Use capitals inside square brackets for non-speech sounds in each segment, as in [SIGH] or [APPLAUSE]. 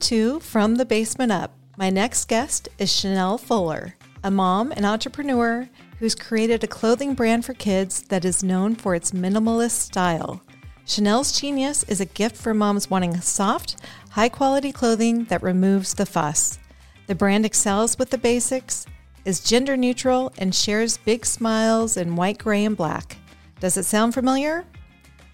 To From the Basement Up. My next guest is Shennel Fuller, a mom and entrepreneur who's created a clothing brand for kids that is known for its minimalist style. Shennel's genius is a gift for moms wanting soft, high quality clothing that removes the fuss. The brand excels with the basics, is gender neutral, and shares big smiles in white, gray, and black. Does it sound familiar?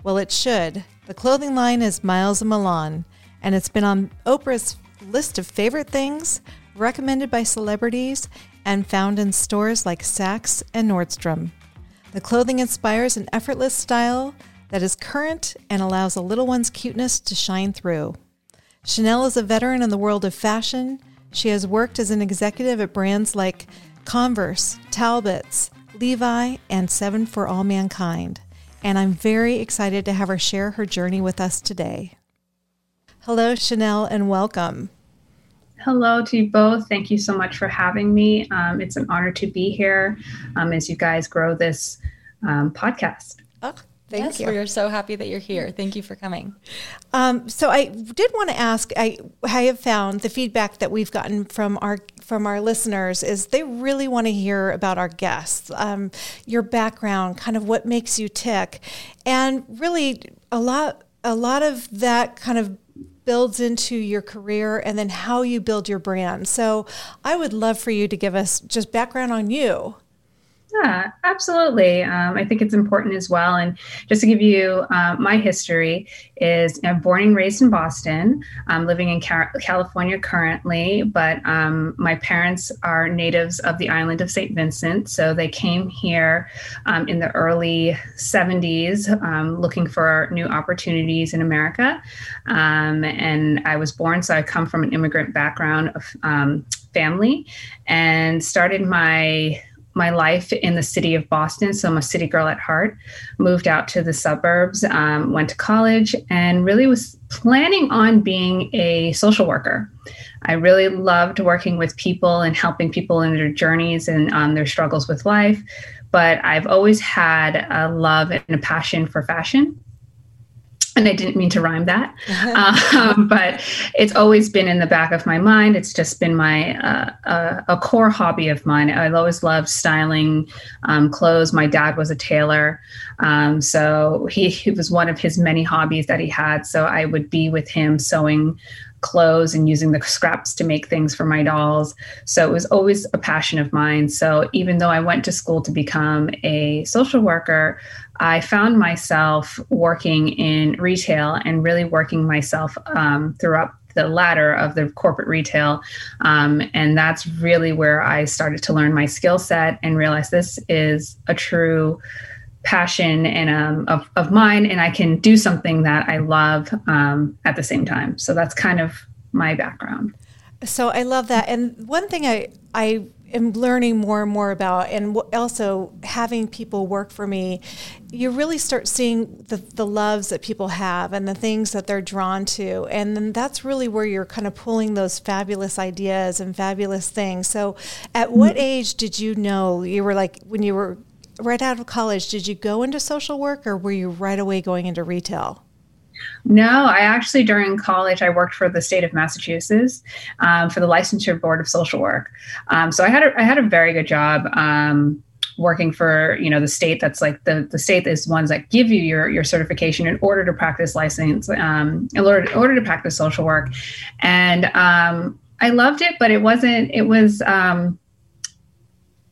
Well, it should. The clothing line is Miles and Milan, and it's been on Oprah's list of favorite things, recommended by celebrities, and found in stores like Saks and Nordstrom. The clothing inspires an effortless style that is current and allows a little one's cuteness to shine through. Shennel is a veteran in the world of fashion. She has worked as an executive at brands like Converse, Talbots, Levi, and Seven for All Mankind. And I'm very excited to have her share her journey with us today. Hello, Shennel, and welcome. Hello to you both. Thank you so much for having me. Um, it's an honor to be here um, as you guys grow this um, podcast. Oh, thank yes, you. We are so happy that you're here. Thank you for coming. Um, so I did want to ask. I I have found the feedback that we've gotten from our from our listeners is they really want to hear about our guests, um, your background, kind of what makes you tick, and really a lot a lot of that kind of builds into your career and then how you build your brand. So I would love for you to give us just background on you. Yeah, absolutely. Um, I think it's important as well. And just to give you uh, my history is I'm born and raised in Boston. I'm living in California currently, but um, my parents are natives of the island of St. Vincent. So they came here um, in the early 70s um, looking for new opportunities in America. Um, and I was born, so I come from an immigrant background of family and started my my life in the city of Boston. So I'm a city girl at heart. Moved out to the suburbs, um, went to college, and really was planning on being a social worker. I really loved working with people and helping people in their journeys and um, their struggles with life. But I've always had a love and a passion for fashion and I didn't mean to rhyme that, [LAUGHS] um, but it's always been in the back of my mind. It's just been my uh, uh, a core hobby of mine. I've always loved styling um, clothes. My dad was a tailor, um, so he, he was one of his many hobbies that he had. So I would be with him sewing clothes and using the scraps to make things for my dolls. So it was always a passion of mine. So even though I went to school to become a social worker, I found myself working in retail and really working myself um, throughout the ladder of the corporate retail. Um, and that's really where I started to learn my skill set and realize this is a true passion and um, of, of mine and i can do something that i love um, at the same time so that's kind of my background so i love that and one thing i i am learning more and more about and also having people work for me you really start seeing the, the loves that people have and the things that they're drawn to and then that's really where you're kind of pulling those fabulous ideas and fabulous things so at what mm-hmm. age did you know you were like when you were right out of college, did you go into social work or were you right away going into retail? No, I actually during college I worked for the state of Massachusetts um, for the licensure board of social work. Um, so I had a, I had a very good job um, working for you know the state that's like the the state is ones that give you your your certification in order to practice license um, in order in order to practice social work, and um, I loved it, but it wasn't. It was um,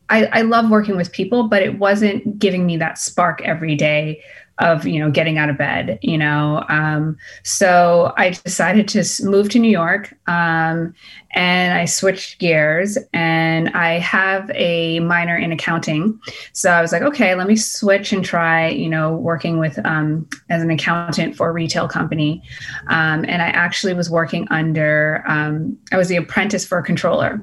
I, I love working with people, but it wasn't giving me that spark every day of you know getting out of bed you know? Um, so i decided to move to new york um, and i switched gears and i have a minor in accounting. So i was like okay let me switch and try you know working with um, as an accountant for a retail company. Um, and i actually was working under um, i was the apprentice for a controller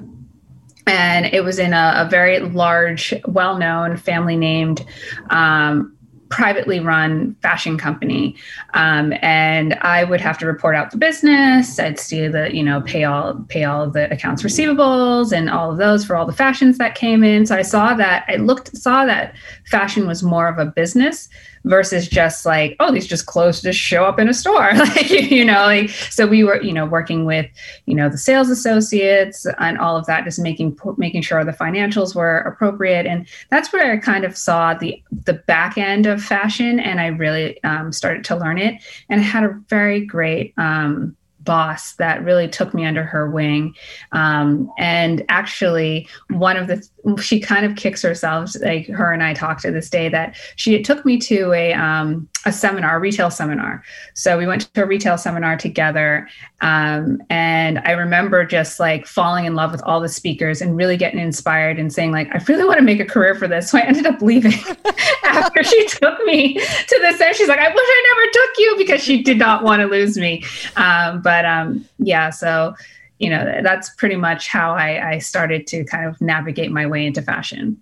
and it was in a, a very large, well-known, family-named, um, privately run fashion company, um, and I would have to report out the business. I'd see the, you know, pay all pay all the accounts receivables and all of those for all the fashions that came in. So I saw that I looked saw that fashion was more of a business versus just like, oh, these just clothes just show up in a store. [LAUGHS] like, you know, like, so we were, you know, working with, you know, the sales associates and all of that, just making, making sure the financials were appropriate. And that's where I kind of saw the, the back end of fashion. And I really um, started to learn it and I had a very great, um, boss that really took me under her wing. Um, and actually, one of the she kind of kicks herself. Like her and I talked to this day that she took me to a um, a seminar, a retail seminar. So we went to a retail seminar together, um, and I remember just like falling in love with all the speakers and really getting inspired and saying like, I really want to make a career for this. So I ended up leaving [LAUGHS] after she took me to this. And she's like, I wish I never took you because she did not want to lose me. Um, but um, yeah, so you know that's pretty much how I, I started to kind of navigate my way into fashion.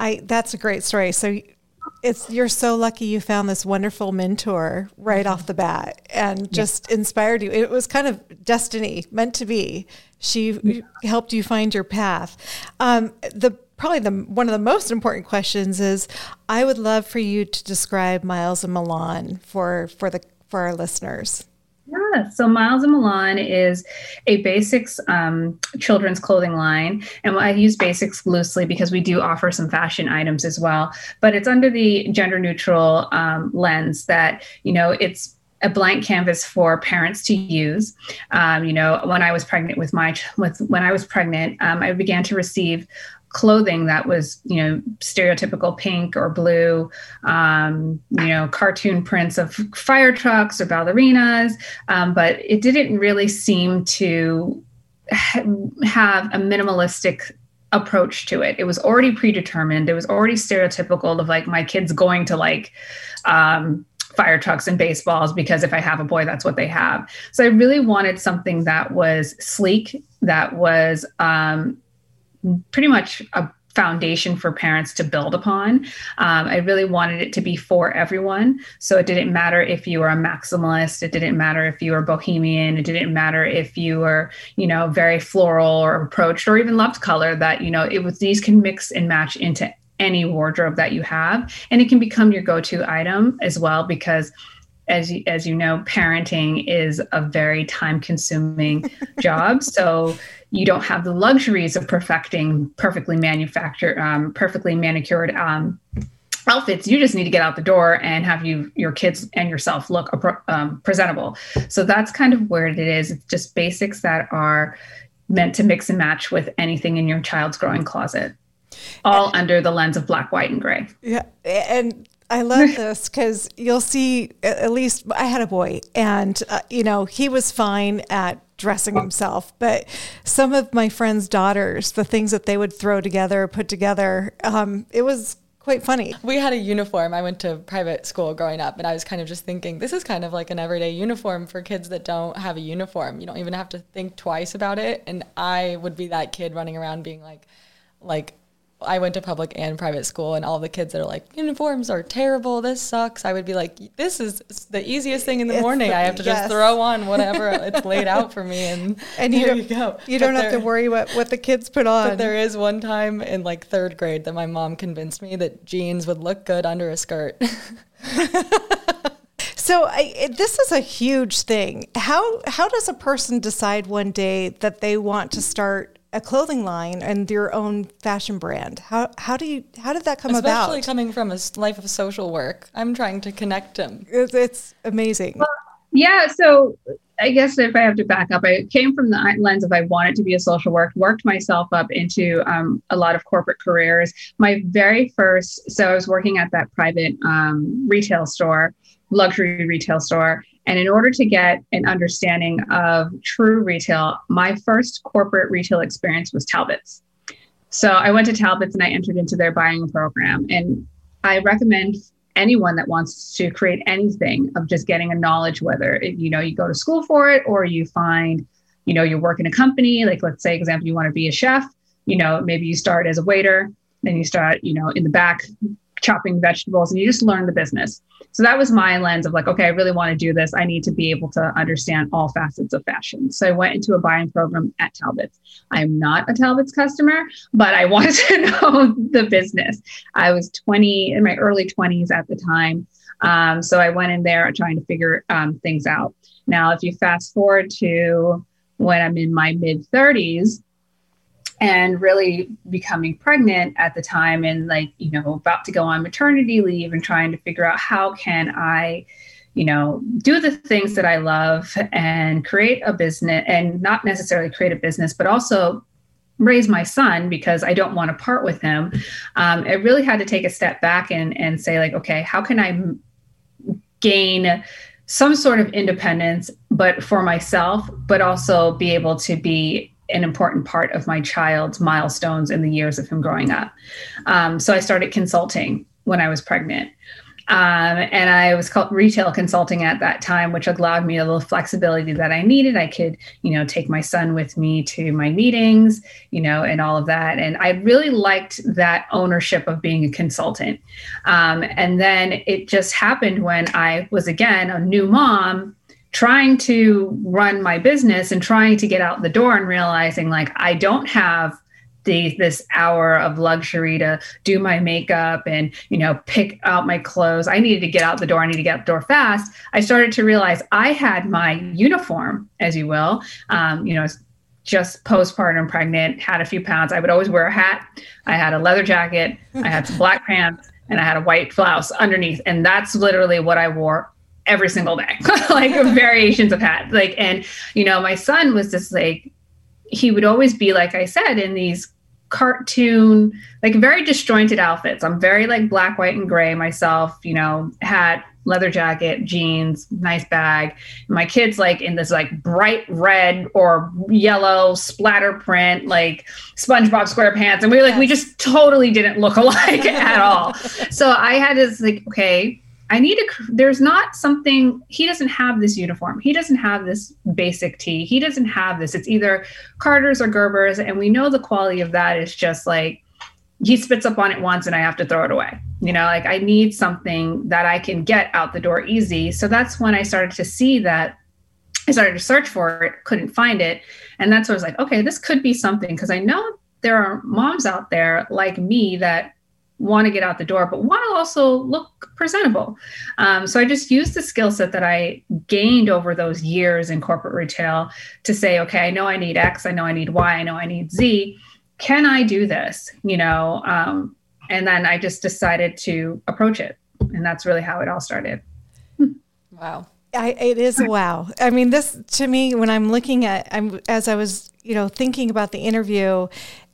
I that's a great story. So it's you're so lucky you found this wonderful mentor right off the bat and just inspired you. It was kind of destiny, meant to be. She helped you find your path. Um, the probably the one of the most important questions is I would love for you to describe Miles and Milan for for the for our listeners. So Miles and Milan is a basics um, children's clothing line. And I use basics loosely because we do offer some fashion items as well. But it's under the gender neutral um, lens that, you know, it's a blank canvas for parents to use. Um, you know, when I was pregnant with my with when I was pregnant, um, I began to receive clothing that was you know stereotypical pink or blue um, you know cartoon prints of fire trucks or ballerinas. Um, but it didn't really seem to ha- have a minimalistic approach to it. It was already predetermined. It was already stereotypical of like my kids going to like um, fire trucks and baseballs because if I have a boy, that's what they have. So I really wanted something that was sleek, that was um, pretty much a foundation for parents to build upon. Um, I really wanted it to be for everyone. So it didn't matter if you were a maximalist, it didn't matter if you were bohemian, it didn't matter if you were, you know, very floral or approached or even loved color, that, you know, it was these can mix and match into any wardrobe that you have. And it can become your go to item as well because as you, as you know, parenting is a very time consuming [LAUGHS] job. So you don't have the luxuries of perfecting perfectly manufactured, um, perfectly manicured um, outfits. You just need to get out the door and have you your kids and yourself look um, presentable. So that's kind of where it is. It's just basics that are meant to mix and match with anything in your child's growing closet, all and, under the lens of black, white, and gray. Yeah, and I love this because you'll see, at least I had a boy, and, uh, you know, he was fine at dressing himself. But some of my friends' daughters, the things that they would throw together, put together, um, it was quite funny. We had a uniform. I went to private school growing up, and I was kind of just thinking, this is kind of like an everyday uniform for kids that don't have a uniform. You don't even have to think twice about it. And I would be that kid running around being like, like I went to public and private school, and all the kids that are like, uniforms are terrible. This sucks. I would be like, this is the easiest thing in the it's morning. The, I have to yes. just throw on whatever it's laid out for me, and, [LAUGHS] and you, you go. You but don't have to worry what what the kids put on. But there is one time in like third grade that my mom convinced me that jeans would look good under a skirt. [LAUGHS] So I, this is a huge thing. How how does a person decide one day that they want to start a clothing line and your own fashion brand. How how do you how did that come Especially about? Especially coming from a life of social work, I'm trying to connect them. It's, it's amazing. Well, yeah, so I guess if I have to back up, I came from the lens of I wanted to be a social work, worked myself up into um, a lot of corporate careers. My very first, so I was working at that private um, retail store, luxury retail store, and in order to get an understanding of true retail, my first corporate retail experience was Talbot's. So I went to Talbot's and I entered into their buying program. And I recommend anyone that wants to create anything of just getting a knowledge, whether it, you know you go to school for it or you find, you know, you work in a company. Like let's say, example, you want to be a chef. You know, maybe you start as a waiter, then you start, you know, in the back chopping vegetables and you just learn the business. So that was my lens of like, okay, I really want to do this. I need to be able to understand all facets of fashion. So I went into a buying program at Talbot's. I'm not a Talbot's customer, but I [LAUGHS] wanted to know the business. I was 20 in my early 20s at the time. Um, so I went in there trying to figure um, things out. Now, if you fast forward to when I'm in my mid 30s, and really becoming pregnant at the time and like you know about to go on maternity leave and trying to figure out how can i you know do the things that i love and create a business and not necessarily create a business but also raise my son because I don't want to part with him. Um, I really had to take a step back and, and say, like, okay, how can I gain some sort of independence, but for myself, but also be able to be an important part of my child's milestones in the years of him growing up. Um, so I started consulting when I was pregnant. Um, and I was called retail consulting at that time, which allowed me a little flexibility that I needed. I could, you know, take my son with me to my meetings, you know, and all of that. And I really liked that ownership of being a consultant. Um, and then it just happened when I was again a new mom trying to run my business and trying to get out the door and realizing like I don't have the, this hour of luxury to do my makeup and you know pick out my clothes. I needed to get out the door. I need to get out the door fast. I started to realize i had my uniform as you will. Um, you know just postpartum pregnant had a few pounds. I would always wear a hat. I had a leather jacket. I had some [LAUGHS] black pants and i had a white blouse underneath. And that's literally what i wore every single day [LAUGHS] like variations of hats like and you know my son was just like he would always be like i said in these cartoon, like very disjointed outfits. I'm very like black, white, and gray myself, you know, hat, leather jacket, jeans, nice bag. My kids like in this like bright red or yellow splatter print, like SpongeBob SquarePants. And we were like, we just totally didn't look alike [LAUGHS] at all. So I had this like, okay, I need to, there's not something, he doesn't have this uniform. He doesn't have this basic tee. He doesn't have this. It's either Carter's or Gerber's. And we know the quality of that is just like, he spits up on it once and I have to throw it away. You know, like I need something that I can get out the door easy. So that's when I started to see that I started to search for it, couldn't find it. And that's when I was like, okay, this could be something because I know there are moms out there like me that want to get out the door, but want to also look presentable. Um, so I just used the skill set that I gained over those years in corporate retail to say, okay, I know I need X, I know I need Y, I know I need Z. Can I do this? You know, um, and then I just decided to approach it, and that's really how it all started. Wow. I, it is wow. I mean, this to me, when I'm looking at, I'm as I was, you know, thinking about the interview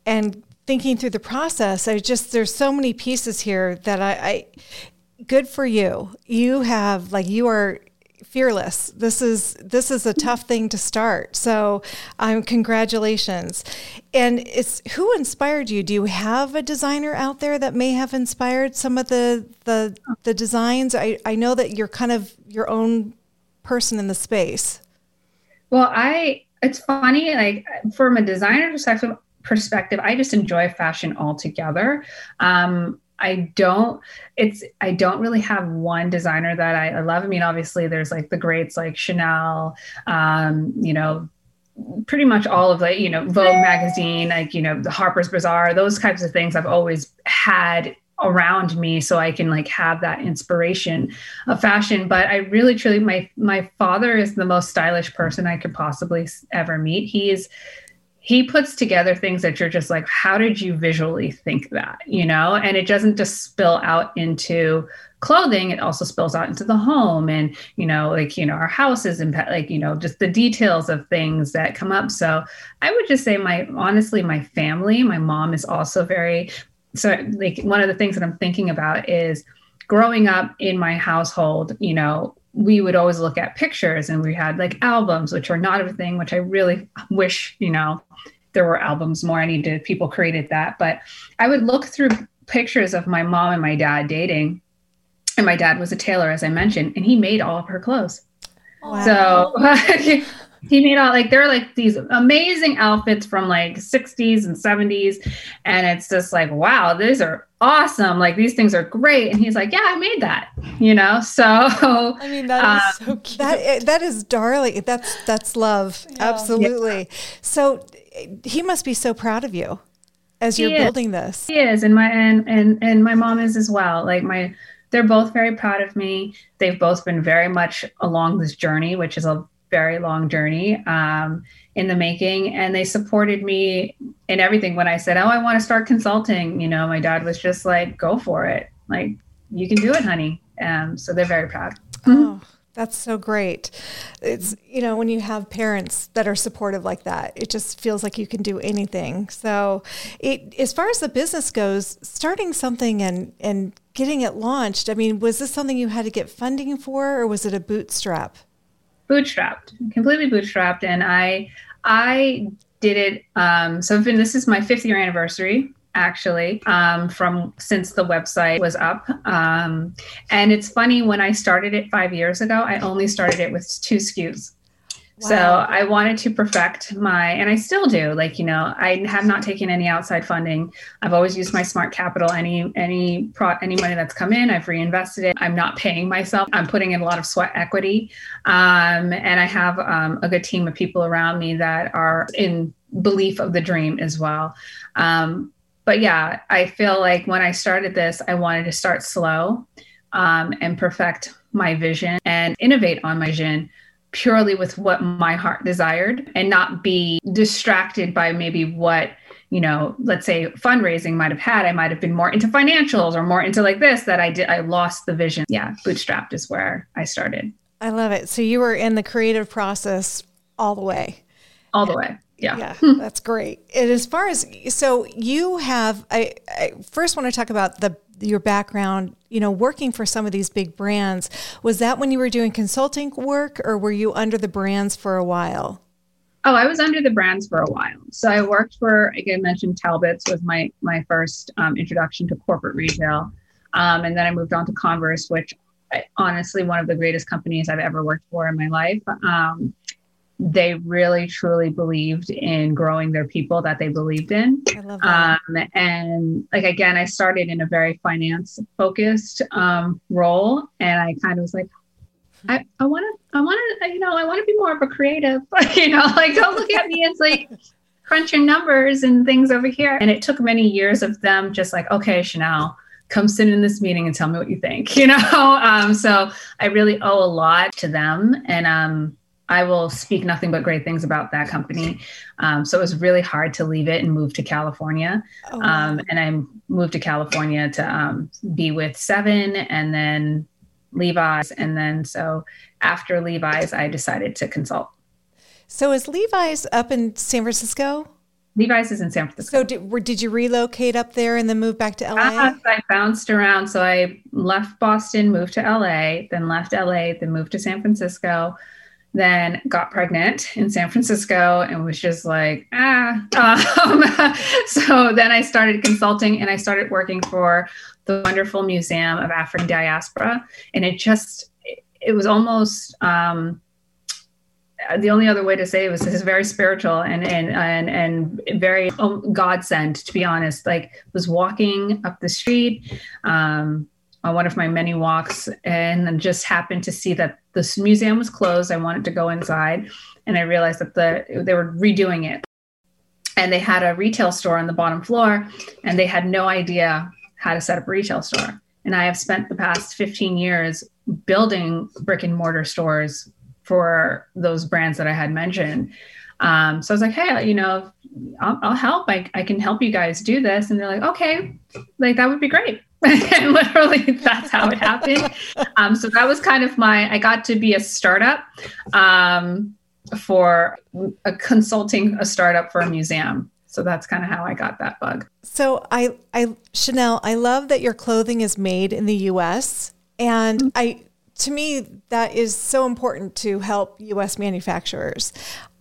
and thinking through the process, I just there's so many pieces here that I, I good for you. You have like you are fearless. This is this is a tough thing to start. So, um, congratulations. And it's who inspired you? Do you have a designer out there that may have inspired some of the the the designs? I I know that you're kind of your own person in the space. Well, I it's funny like from a designer perspective, perspective, I just enjoy fashion altogether. Um, I don't it's I don't really have one designer that I, I, love. I mean, obviously there's like the greats like Chanel, um, you know, pretty much all of the, you know, Vogue magazine, like, you know, the Harper's Bazaar, those types of things I've always had around me so I can like have that inspiration of fashion. But I really truly my my father is the most stylish person I could possibly ever meet. He is he puts together things that you're just like how did you visually think that you know? And it doesn't just spill out into clothing it also spills out into the home and you know like you know our houses and like you know just the details of things that come up. So i would just say my honestly my family my mom is also very so like one of the things that i'm thinking about is growing up in my household you know we would always look at pictures and we had like albums which are not a thing which i really wish you know there were albums more. I need to people created that. But i would look through pictures of my mom and my dad dating. And my dad was a tailor as i mentioned and he made all of her clothes. Wow. so [LAUGHS] he made all like they're like these amazing outfits from like 60s and 70s and it's just like wow these are awesome. Like these things are great. And he's like yeah i made that you know? [LAUGHS] So i mean that um, is so cute. That, that is darling that's that's love. Yeah. absolutely. Yeah. so he must be so proud of you as you're building this. He is and my and and and my mom is as well. Like my they're both very proud of me. They've both been very much along this journey, which is a very long journey um, in the making. And they supported me in everything. When I said, "Oh, I want to start consulting," you know, my dad was just like, "Go for it! Like, you can do it, honey." Um, so they're very proud. Oh, that's so great. It's, you know, when you have parents that are supportive like that, it just feels like you can do anything. So, it, as far as the business goes, starting something and, and getting it launched, I mean, was this something you had to get funding for or was it a bootstrap? Bootstrapped, completely bootstrapped. And I, I did it. Um, so been, this is my fifth year anniversary actually um, from since the website was up um, and it's funny when i started it five years ago i only started it with two skus Wow. So I wanted to perfect my, and I still do. Like you know, I have not taken any outside funding. I've always used my smart capital. Any any pro, any money that's come in, I've reinvested it. I'm not paying myself. I'm putting in a lot of sweat equity, um, and I have um, a good team of people around me that are in belief of the dream as well. Um, but yeah, I feel like when I started this, I wanted to start slow um, and perfect my vision and innovate on my vision purely with what my heart desired and not be distracted by maybe what you know let's say fundraising might have had. I might have been more into financials or more into like this that i did i lost the vision. Yeah bootstrapped is where i started. I love it. So you were in the creative process all the way. All the way. Yeah. Yeah [LAUGHS] that's great. And as far as so you have I, I first want to talk about the your background you know working for some of these big brands was that when you were doing consulting work or were you under the brands for a while? Oh i was under the brands for a while. So i worked for again mentioned talbots was my my first um, introduction to corporate retail. Um, and then i moved on to converse which I, honestly one of the greatest companies i've ever worked for in my life. Um, they really truly believed in growing their people that they believed in. I love that. Um, and like again, I started in a very finance focused um, role, and I kind of was like, I, I want to, I want to, you know, I want to be more of a creative, [LAUGHS] you know, like don't look at me as like crunching numbers and things over here. And it took many years of them just like, okay, Shennel, come sit in this meeting and tell me what you think, [LAUGHS] you know. Um, so I really owe a lot to them, and um, I will speak nothing but great things about that company. Um, so it was really hard to leave it and move to California. Oh, wow. um, and I moved to California to um, be with Seven and then Levi's. And then so after Levi's, I decided to consult. So is Levi's up in San Francisco? Levi's is in San Francisco. So did, did you relocate up there and then move back to LA? Uh, I bounced around. So I left Boston, moved to LA, then left LA, then moved to San Francisco then got pregnant in San Francisco and was just like, ah. Um, [LAUGHS] so then I started consulting and I started working for the wonderful Museum of African Diaspora. And it just, it was almost, um, the only other way to say it was is very spiritual and and and and very um, God sent to be honest. Like was walking up the street, um, on one of my many walks and just happened to see that this museum was closed. I wanted to go inside and I realized that the they were redoing it. And they had a retail store on the bottom floor and they had no idea how to set up a retail store. And I have spent the past 15 years building brick and mortar stores for those brands that I had mentioned. Um, so I was like, hey, you know, I'll, I'll help. I, I can help you guys do this. And they're like, okay, like that would be great. And [LAUGHS] literally that's how it happened. Um, so that was kind of my, I got to be a startup um, for a consulting a startup for a museum. So that's kind of how I got that bug. So I, I, Shennel, I love that your clothing is made in the U.S. And mm-hmm. I, to me, that is so important to help U.S. manufacturers.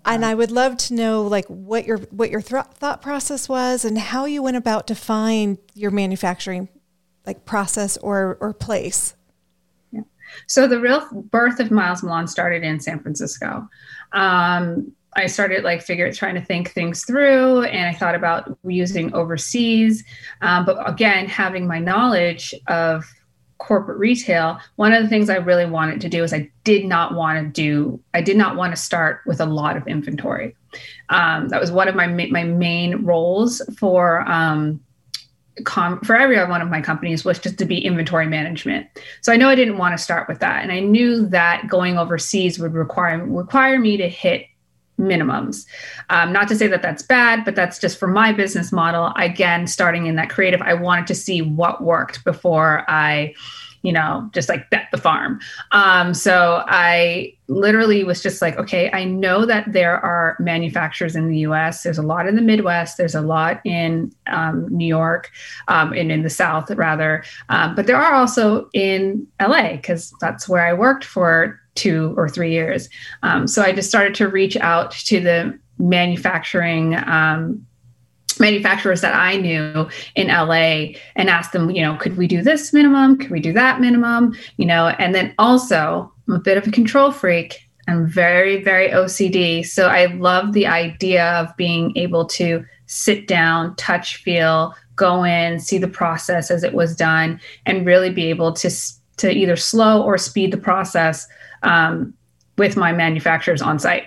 And I would love to know, like, what your what your th- thought process was, and how you went about to find your manufacturing like process or or place? Yeah. So the real birth of Miles Milan started in San Francisco. Um, I started like figure trying to think things through, and I thought about using overseas. Um, but again, having my knowledge of corporate retail, one of the things I really wanted to do is I did not want to do, I did not want to start with a lot of inventory. Um, that was one of my my main roles for um, com- for every one of my companies was just to be inventory management. So I know I didn't want to start with that, and I knew that going overseas would require require me to hit minimums. Um, not to say that that's bad, but that's just for my business model. Again, starting in that creative, I wanted to see what worked before I you know, just like bet the farm. Um, so I literally was just like, okay, I know that there are manufacturers in the US. There's a lot in the Midwest, there's a lot in um, New York um, and in the South, rather. Um, but there are also in LA, because that's where I worked for two or three years. Um, so I just started to reach out to the manufacturing um, manufacturers that I knew in LA and asked them, you know, could we do this minimum? Could we do that minimum? You know, and then also I'm a bit of a control freak. I'm very, very OCD. So I love the idea of being able to sit down, touch, feel, go in, see the process as it was done, and really be able to to either slow or speed the process um, with my manufacturers on site.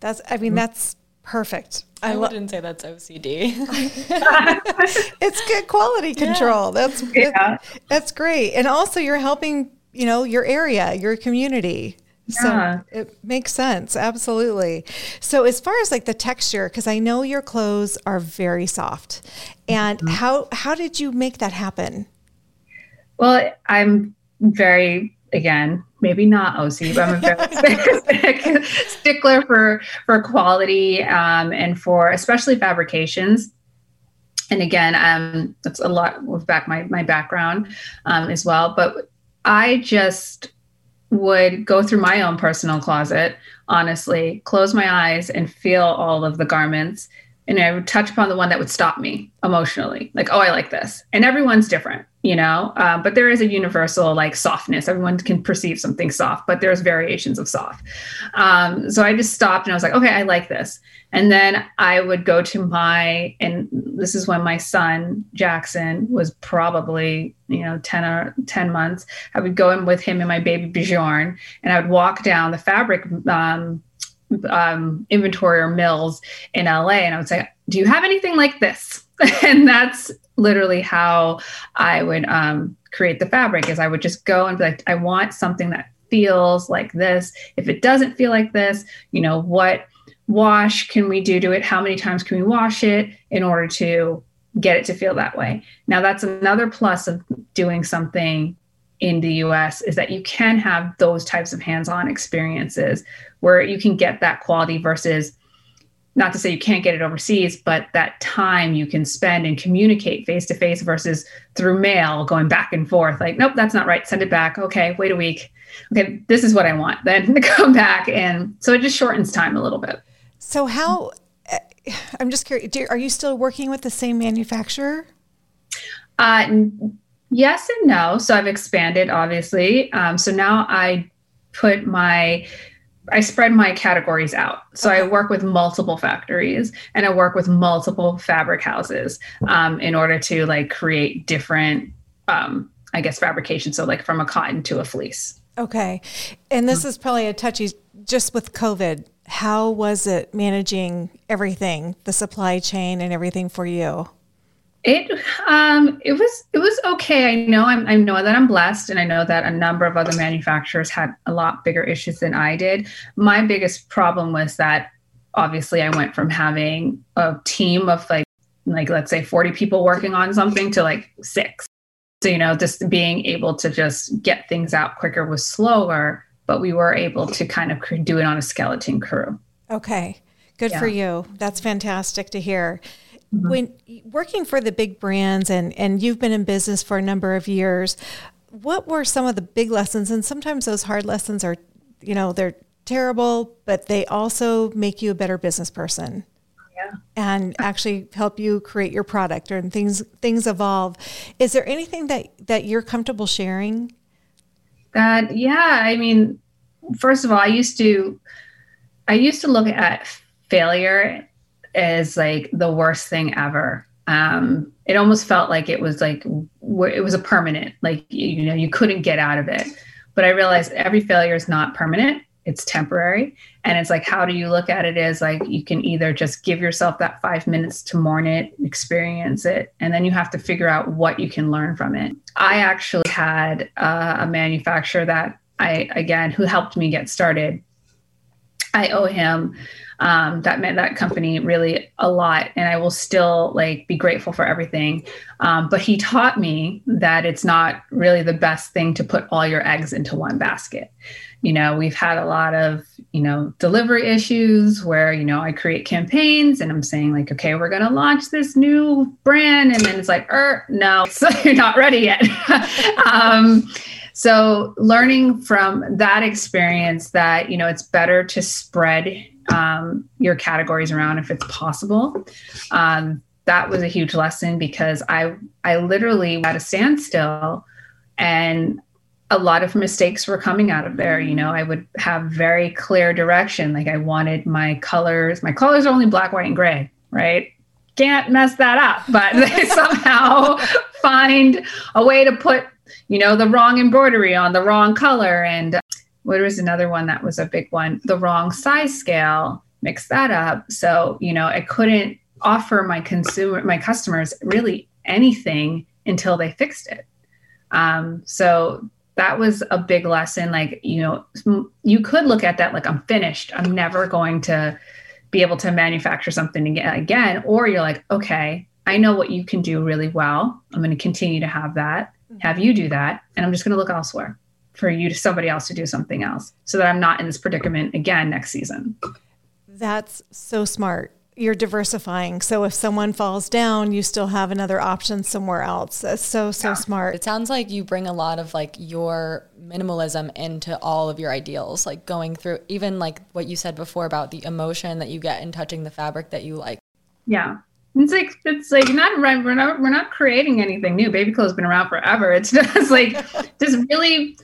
That's, I mean, that's perfect. I, I wouldn't say that's OCD. [LAUGHS] it's good quality control. Yeah. That's yeah. that's great. And also you're helping, you know, your area, your community. Yeah. So it makes sense. Absolutely. So as far as like the texture, because I know your clothes are very soft. And mm-hmm. how how did you make that happen? Well, I'm very again maybe not OC, but I'm a very [LAUGHS] stickler for for quality um, and for especially fabrications. And again, um, that's a lot with back my my background um, as well. But I just would go through my own personal closet, honestly, close my eyes and feel all of the garments. And I would touch upon the one that would stop me emotionally, like, oh, I like this. And everyone's different you know? Uh, but there is a universal like softness. Everyone can perceive something soft but there's variations of soft. Um, so i just stopped and i was like okay i like this. And then i would go to my and this is when my son jackson was probably you know 10 or 10 months. I would go in with him and my baby bjorn and i would walk down the fabric um, um, inventory or mills in la and i would say do you have anything like this [LAUGHS] and that's literally how I would um, create the fabric is I would just go and be like, I want something that feels like this. If it doesn't feel like this, you know, what wash can we do to it? How many times can we wash it in order to get it to feel that way? Now, that's another plus of doing something in the US is that you can have those types of hands on experiences where you can get that quality versus not to say you can't get it overseas, but that time you can spend and communicate face to face versus through mail going back and forth. Like, nope, that's not right. Send it back. Okay, wait a week. Okay, this is what I want. [LAUGHS] Then come back. And so it just shortens time a little bit. So, how, eh, I'm just curious, are you still working with the same manufacturer? Uh, yes and no. So I've expanded, obviously. Um, so now I put my I spread my categories out. So okay. I work with multiple factories and I work with multiple fabric houses um, in order to like create different, um, I guess, fabrication. So like from a cotton to a fleece. Okay. And this is probably a touchy, just with COVID, how was it managing everything, the supply chain and everything for you? It um it was it was okay. I know I'm I know that I'm blessed and I know that a number of other manufacturers had a lot bigger issues than I did. My biggest problem was that obviously I went from having a team of like like let's say 40 people working on something to like 6. So you know just being able to just get things out quicker was slower, but we were able to kind of do it on a skeleton crew. Okay. Good yeah. for you. That's fantastic to hear. Mm-hmm. When working for the big brands and, and you've been in business for a number of years, what were some of the big lessons? And sometimes those hard lessons are, you know, they're terrible, but they also make you a better business person. Yeah. And actually help you create your product or things things evolve. Is there anything that that you're comfortable sharing? That yeah, I mean, first of all, I used to I used to look at failure is like the worst thing ever. Um, it almost felt like it was like it was a permanent, like you know, you couldn't get out of it. But I realized every failure is not permanent. it's temporary. And it's like, how do you look at it? Is like you can either just give yourself that five minutes to mourn it, experience it, and then you have to figure out what you can learn from it. I actually had uh, a manufacturer that I, again, who helped me get started. I owe him um, that meant that company really a lot and i will still like be grateful for everything. Um, but he taught me that it's not really the best thing to put all your eggs into one basket. You know we've had a lot of you know delivery issues where you know i create campaigns and i'm saying like okay we're going to launch this new brand and then it's like er no [LAUGHS] so you're not ready yet. [LAUGHS] Um, so learning from that experience that you know it's better to spread um, your categories around if it's possible. Um, that was a huge lesson because I I literally had a standstill and a lot of mistakes were coming out of there. You know, I would have very clear direction. Like I wanted my colors, my colors are only black, white, and gray, right? Can't mess that up, but [LAUGHS] they somehow find a way to put, you know, the wrong embroidery on the wrong color. And what was another one that was a big one? The wrong size scale, mix that up. So, you know, I couldn't offer my consumer, my customers really anything until they fixed it. Um, so that was a big lesson. Like, you know, you could look at that like I'm finished. I'm never going to be able to manufacture something again. Or you're like, okay, I know what you can do really well. I'm going to continue to have that, have you do that, and I'm just going to look elsewhere for you to somebody else to do something else so that I'm not in this predicament again next season. That's so smart. You're diversifying. So if someone falls down, you still have another option somewhere else. That's so, so yeah. smart. It sounds like you bring a lot of like your minimalism into all of your ideals, like going through even like what you said before about the emotion that you get in touching the fabric that you like. Yeah. It's like it's like not we're not we're not creating anything new. Baby clothes have been around forever. It's [LAUGHS] just like just really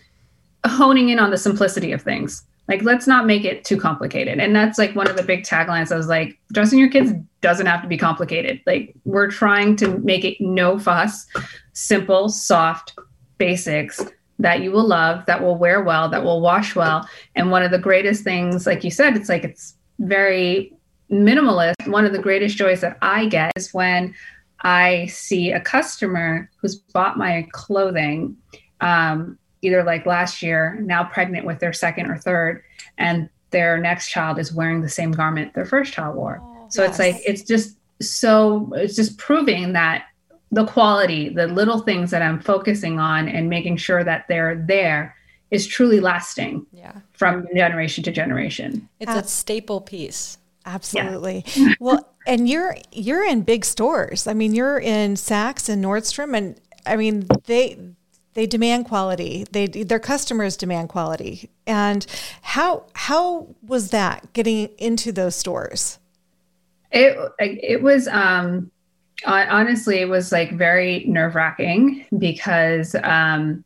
honing in on the simplicity of things. Like, let's not make it too complicated. And that's like one of the big taglines. I was like, dressing your kids doesn't have to be complicated. Like, we're trying to make it no fuss, simple, soft basics that you will love, that will wear well, that will wash well. And one of the greatest things, like you said, it's like it's very minimalist. One of the greatest joys that I get is when I see a customer who's bought my clothing um, either like last year, now pregnant with their second or third, and their next child is wearing the same garment their first child wore. Oh, so yes. it's like, it's just so, it's just proving that the quality, the little things that I'm focusing on and making sure that they're there is truly lasting yeah. from generation to generation. It's a staple piece. Absolutely. Yeah. [LAUGHS] well, and you're you're in big stores. I mean, you're in Saks and Nordstrom and I mean, they they demand quality. They their customers demand quality. And how how was that getting into those stores? It it was um honestly it was like very nerve wracking because um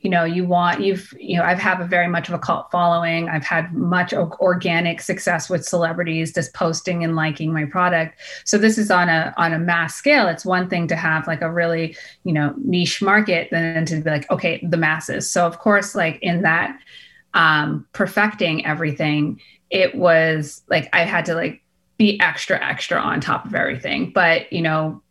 you know you want you've you know i've have a very much of a cult following. I've had much organic success with celebrities just posting and liking my product. So this is on a on a mass scale. It's one thing to have like a really you know niche market than to be like okay the masses. So of course like in that um perfecting everything it was like i had to like be extra extra on top of everything. But you know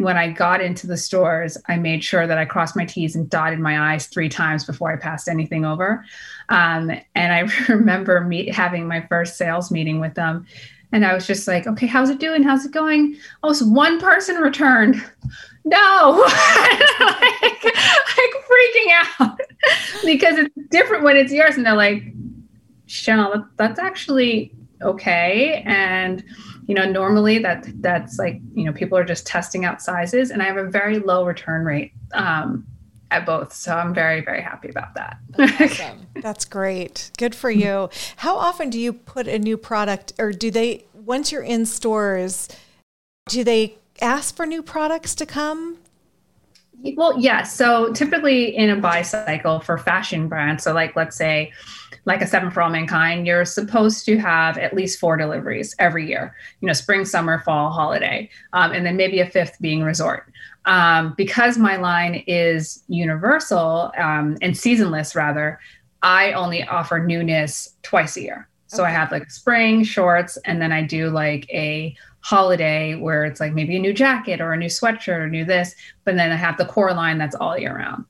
when I got into the stores, I made sure that I crossed my T's and dotted my I's three times before I passed anything over. Um, and I [LAUGHS] remember meet, having my first sales meeting with them. And I was just like, okay, how's it doing? How's it going? Oh, so one person returned. No, [LAUGHS] like, like freaking out [LAUGHS] because it's different when it's yours. And they're like, Shennel, that's actually okay. And you know normally that that's like you know people are just testing out sizes and i have a very low return rate um, at both so i'm very very happy about that that's, [LAUGHS] awesome. that's great good for you how often do you put a new product or do they once you're in stores do they ask for new products to come well yes yeah. so typically in a buy cycle for fashion brands so like let's say like a seven for all mankind, you're supposed to have at least four deliveries every year, you know, spring, summer, fall, holiday, um, and then maybe a fifth being resort. Um, because my line is universal um, and seasonless, rather, I only offer newness twice a year. So okay. I have like spring shorts, and then I do like a holiday where it's like maybe a new jacket or a new sweatshirt or new this, but then I have the core line that's all year round.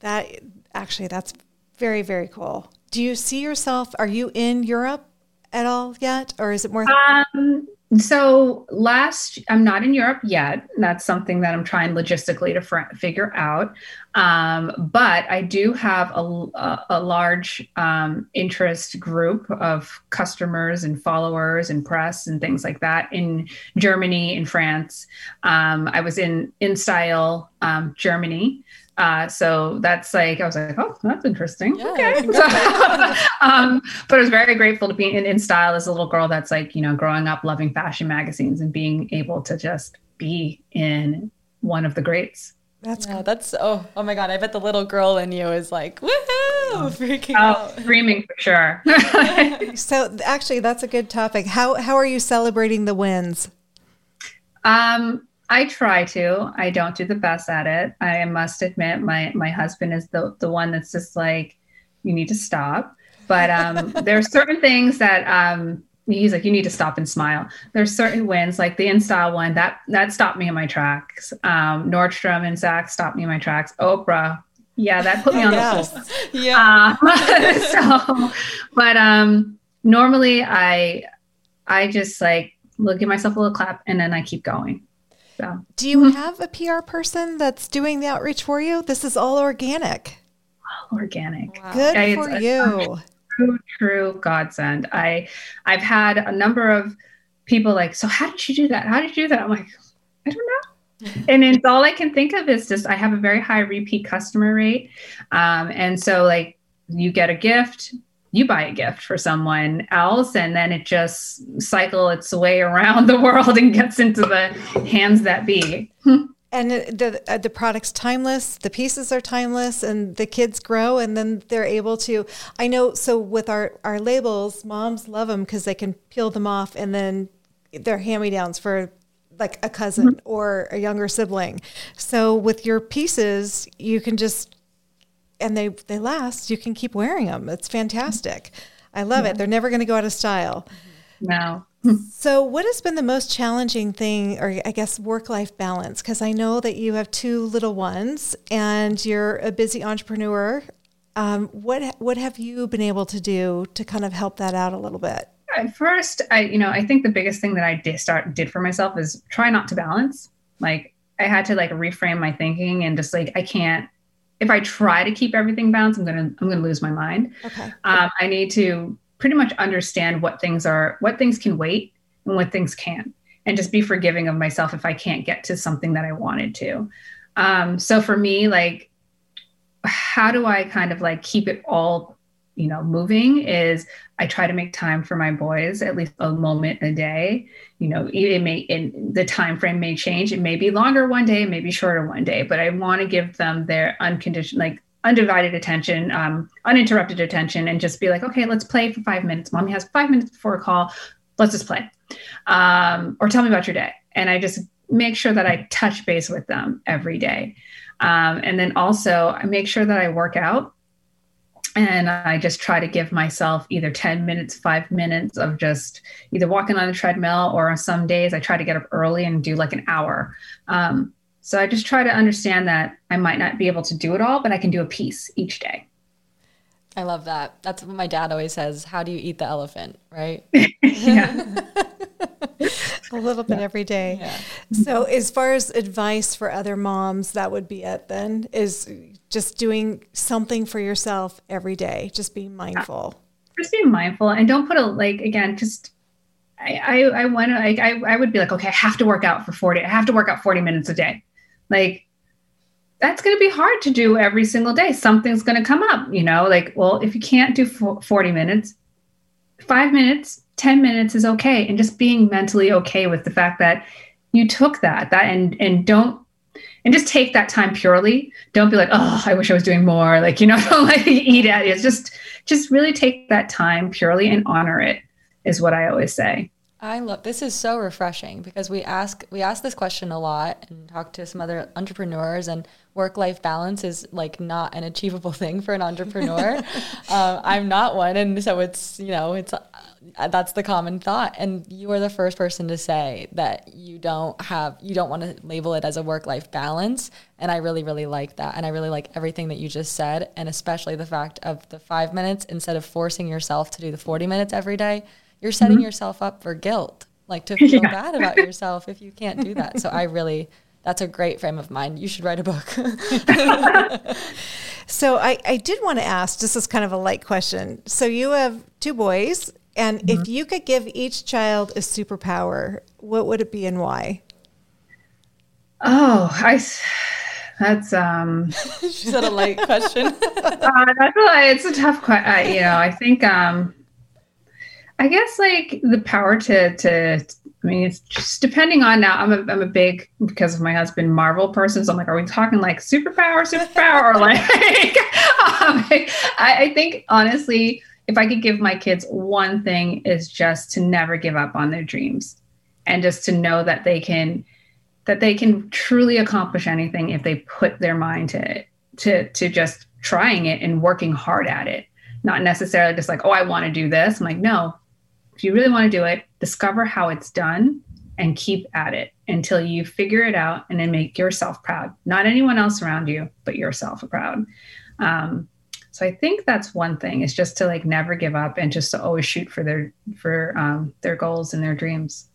That actually, that's very, very cool. Do you see yourself? Are you in Europe at all yet, or is it more? Um, so last, I'm not in Europe yet. That's something that I'm trying logistically to fr- figure out. Um, but I do have a, a, a large um, interest group of customers and followers and press and things like that in Germany, in France. Um, I was in InStyle um, Germany uh, so that's like, I was like, oh, that's interesting. Yeah, okay. [LAUGHS] um, but I was very grateful to be in, InStyle as a little girl that's like, you know, growing up loving fashion magazines and being able to just be in one of the greats. That's yeah, that's oh oh my god! I bet the little girl in you is like woohoo, oh, freaking oh, out, screaming for sure. [LAUGHS] so actually, that's a good topic. How how are you celebrating the wins? Um, I try to. I don't do the best at it. I must admit, my my husband is the the one that's just like, you need to stop. But um, [LAUGHS] there are certain things that um, he's like, you need to stop and smile. There's certain wins, like the InStyle one, that that stopped me in my tracks. Um, Nordstrom and Saks stopped me in my tracks. Oprah, yeah, that put me on yes. the floor. [LAUGHS] Yeah. Uh, [LAUGHS] so, but um, normally I I just like will give myself a little clap and then I keep going. So. Do you have a PR person that's doing the outreach for you? This is all organic. All organic. Wow. Good I, for you. [LAUGHS] True, true godsend. I, I've had a number of people like, so how did you do that? How did you do that? I'm like, I don't know. [LAUGHS] and it's all I can think of is just I have a very high repeat customer rate, um, and so like you get a gift, you buy a gift for someone else and then it just cycle its way around the world and gets into the hands that be and the uh, the product's timeless the pieces are timeless and the kids grow and then they're able to i know so with our our labels moms love them because they can peel them off and then they're hand-me-downs for like a cousin mm-hmm. or a younger sibling so with your pieces you can just and they they last. You can keep wearing them. It's fantastic. I love yeah. it. They're never going to go out of style. No. [LAUGHS] so, what has been the most challenging thing, or I guess work life balance? Because I know that you have two little ones and you're a busy entrepreneur. Um, what what have you been able to do to kind of help that out a little bit? At first, I you know I think the biggest thing that I did start did for myself is try not to balance. Like I had to like reframe my thinking and just like I can't if I try to keep everything balanced, I'm gonna I'm gonna lose my mind. Okay. Um, I need to pretty much understand what things are, what things can wait, and what things can't, and just be forgiving of myself if I can't get to something that I wanted to. Um, so for me, like, how do I kind of like keep it all, you know, moving? Is I try to make time for my boys at least a moment a day. You know, it may in the time frame may change. It may be longer one day, it may be shorter one day, but I want to give them their unconditioned, like undivided attention, um, uninterrupted attention, and just be like, okay, let's play for five minutes. Mommy has five minutes before a call. Let's just play. Um, or tell me about your day. And I just make sure that I touch base with them every day. Um, and then also I make sure that I work out and I just try to give myself either 10 minutes, five minutes of just either walking on the treadmill, or on some days I try to get up early and do like an hour. Um, so I just try to understand that I might not be able to do it all, but I can do a piece each day. I love that. That's what my dad always says. How do you eat the elephant? Right? [LAUGHS] yeah. [LAUGHS] a little bit yeah. every day. Yeah. So, as far as advice for other moms, that would be it then is just doing something for yourself every day, just being mindful. Just being mindful and don't put a like again, just I I, I want to like I, I would be like, okay, I have to work out for 40, I have to work out 40 minutes a day. Like that's going to be hard to do every single day. Something's going to come up, you know, like, well, if you can't do 40 minutes, five minutes, 10 minutes is okay. And just being mentally okay with the fact that you took that, that, and, and don't, and just take that time purely. Don't be like, oh, I wish I was doing more. Like, you know, [LAUGHS] don't like eat at it. It's just, just really take that time purely and honor it is what I always say. I love this is so refreshing because we ask we ask this question a lot and talk to some other entrepreneurs and work life balance is like not an achievable [LAUGHS] thing for an entrepreneur. um, [LAUGHS] I'm not one, and so it's you know it's uh, that's the common thought. And you are the first person to say that you don't have you don't want to label it as a work life balance. And I really really like that, and I really like everything that you just said, and especially the fact of the five minutes instead of forcing yourself to do the 40 minutes every day you're setting mm-hmm. yourself up for guilt, like to [LAUGHS] feel yeah. bad about yourself if you can't do that. So I really, that's a great frame of mind. You should write a book. [LAUGHS] so I, I did want to ask, this is kind of a light question. So you have two boys, and mm-hmm. if you could give each child a superpower, what would it be and why? Oh, I. That's um. [LAUGHS] she said a light question. uh, that's a, it's a tough question. Uh, you know, I think um, I guess like the power to to I mean it's just depending on now I'm a I'm a big because of my husband Marvel person so I'm like are we talking like superpower superpower or like [LAUGHS] um, I, I think honestly if I could give my kids one thing is just to never give up on their dreams and just to know that they can that they can truly accomplish anything if they put their mind to it to to just trying it and working hard at it not necessarily just like oh I want to do this I'm like no if you really want to do it, discover how it's done and keep at it until you figure it out and then make yourself proud. Not anyone else around you, but yourself proud. Um, so I think that's one thing is just to like never give up and just to always shoot for their for um, their goals and their dreams.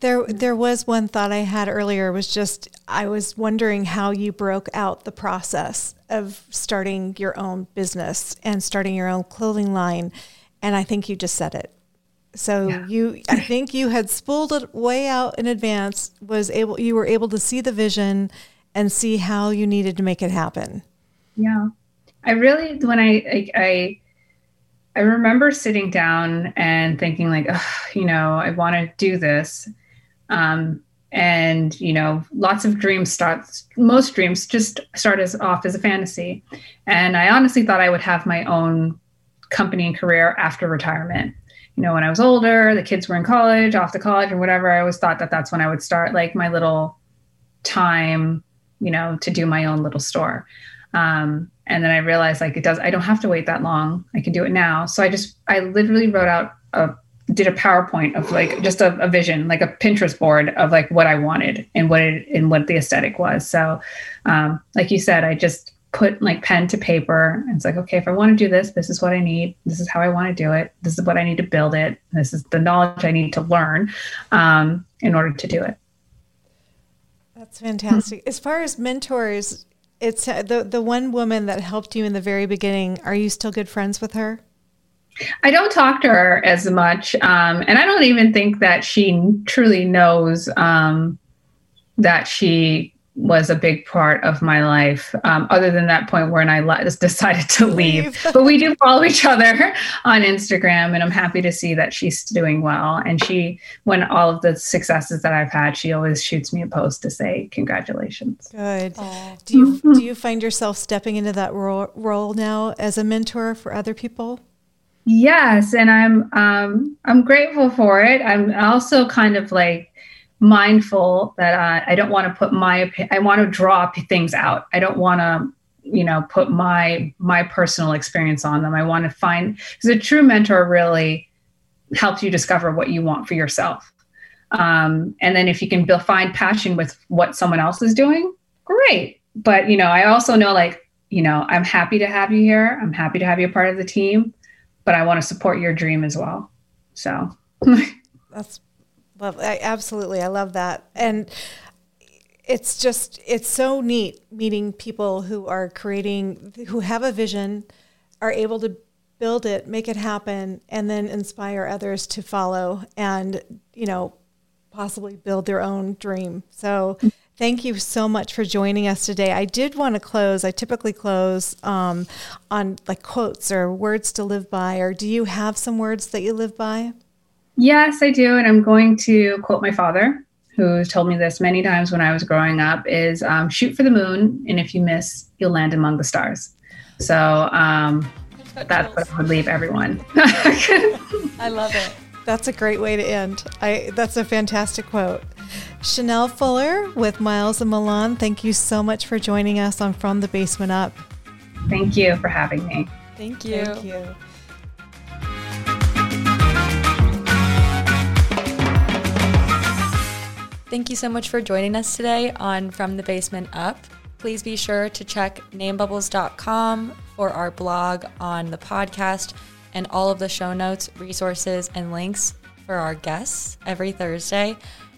There, there was one thought I had earlier. Was just I was wondering how you broke out the process of starting your own business and starting your own clothing line, and I think you just said it. So yeah. you, I think you had spooled it way out in advance. Was able, you were able to see the vision and see how you needed to make it happen. Yeah, I really when I I I, I remember sitting down and thinking like, you know, I want to do this. Um, and you know lots of dreams start most dreams just start as off as a fantasy and i honestly thought i would have my own company and career after retirement you know, when I was older, the kids were in college, off to college or whatever, I always thought that that's when I would start like my little time, you know, to do my own little store. Um, and then I realized like it does, I don't have to wait that long. I can do it now. So I just, I literally wrote out a, did a PowerPoint of like just a, a vision, like a Pinterest board of like what I wanted and what it, and what the aesthetic was. So, um, like you said, I just put like pen to paper. And it's like, okay, if I want to do this, this is what I need. This is how I want to do it. This is what I need to build it. This is the knowledge I need to learn um, in order to do it. That's fantastic. As far as mentors, it's uh, the the one woman that helped you in the very beginning. Are you still good friends with her? I don't talk to her as much, um, and I don't even think that she truly knows um, that she was a big part of my life. Um, other than that point when I [LAUGHS] just decided to leave, but we do follow each other [LAUGHS] on Instagram, and I'm happy to see that she's doing well. And she, when all of the successes that I've had, she always shoots me a post to say congratulations. Good. Aww. Do you do you find yourself stepping into that role, role now as a mentor for other people? Yes, and I'm um, I'm grateful for it. I'm also kind of like mindful that uh, I don't want to put my I want to draw things out. I don't want to you know put my my personal experience on them. I want to find because a true mentor really helps you discover what you want for yourself. Um, and then if you can build, find passion with what someone else is doing, great. But you know, I also know like you know I'm happy to have you here. I'm happy to have you a part of the team, but I want to support your dream as well. So [LAUGHS] that's Love, I, absolutely, I love that, and it's just it's so neat meeting people who are creating, who have a vision, are able to build it, make it happen, and then inspire others to follow, and you know, possibly build their own dream. So. Thank you so much for joining us today. I did want to close. I typically close um, on like quotes or words to live by. Or do you have some words that you live by? Yes, I do. And I'm going to quote my father, who told me this many times when I was growing up is um, shoot for the moon. And if you miss, you'll land among the stars. So um, that's what I would leave everyone. [LAUGHS] I love it. That's a great way to end. I that's a fantastic quote. Shennel Fuller with Miles and Milan, thank you so much for joining us on From the Basement Up. Thank you for having me. Thank you. Thank you. Thank you so much for joining us today on From the Basement Up. Please be sure to check namebubbles.com for our blog on the podcast and all of the show notes, resources, and links for our guests every Thursday.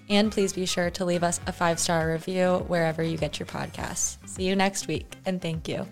And please be sure to leave us a five star review wherever you get your podcasts. See you next week, and thank you.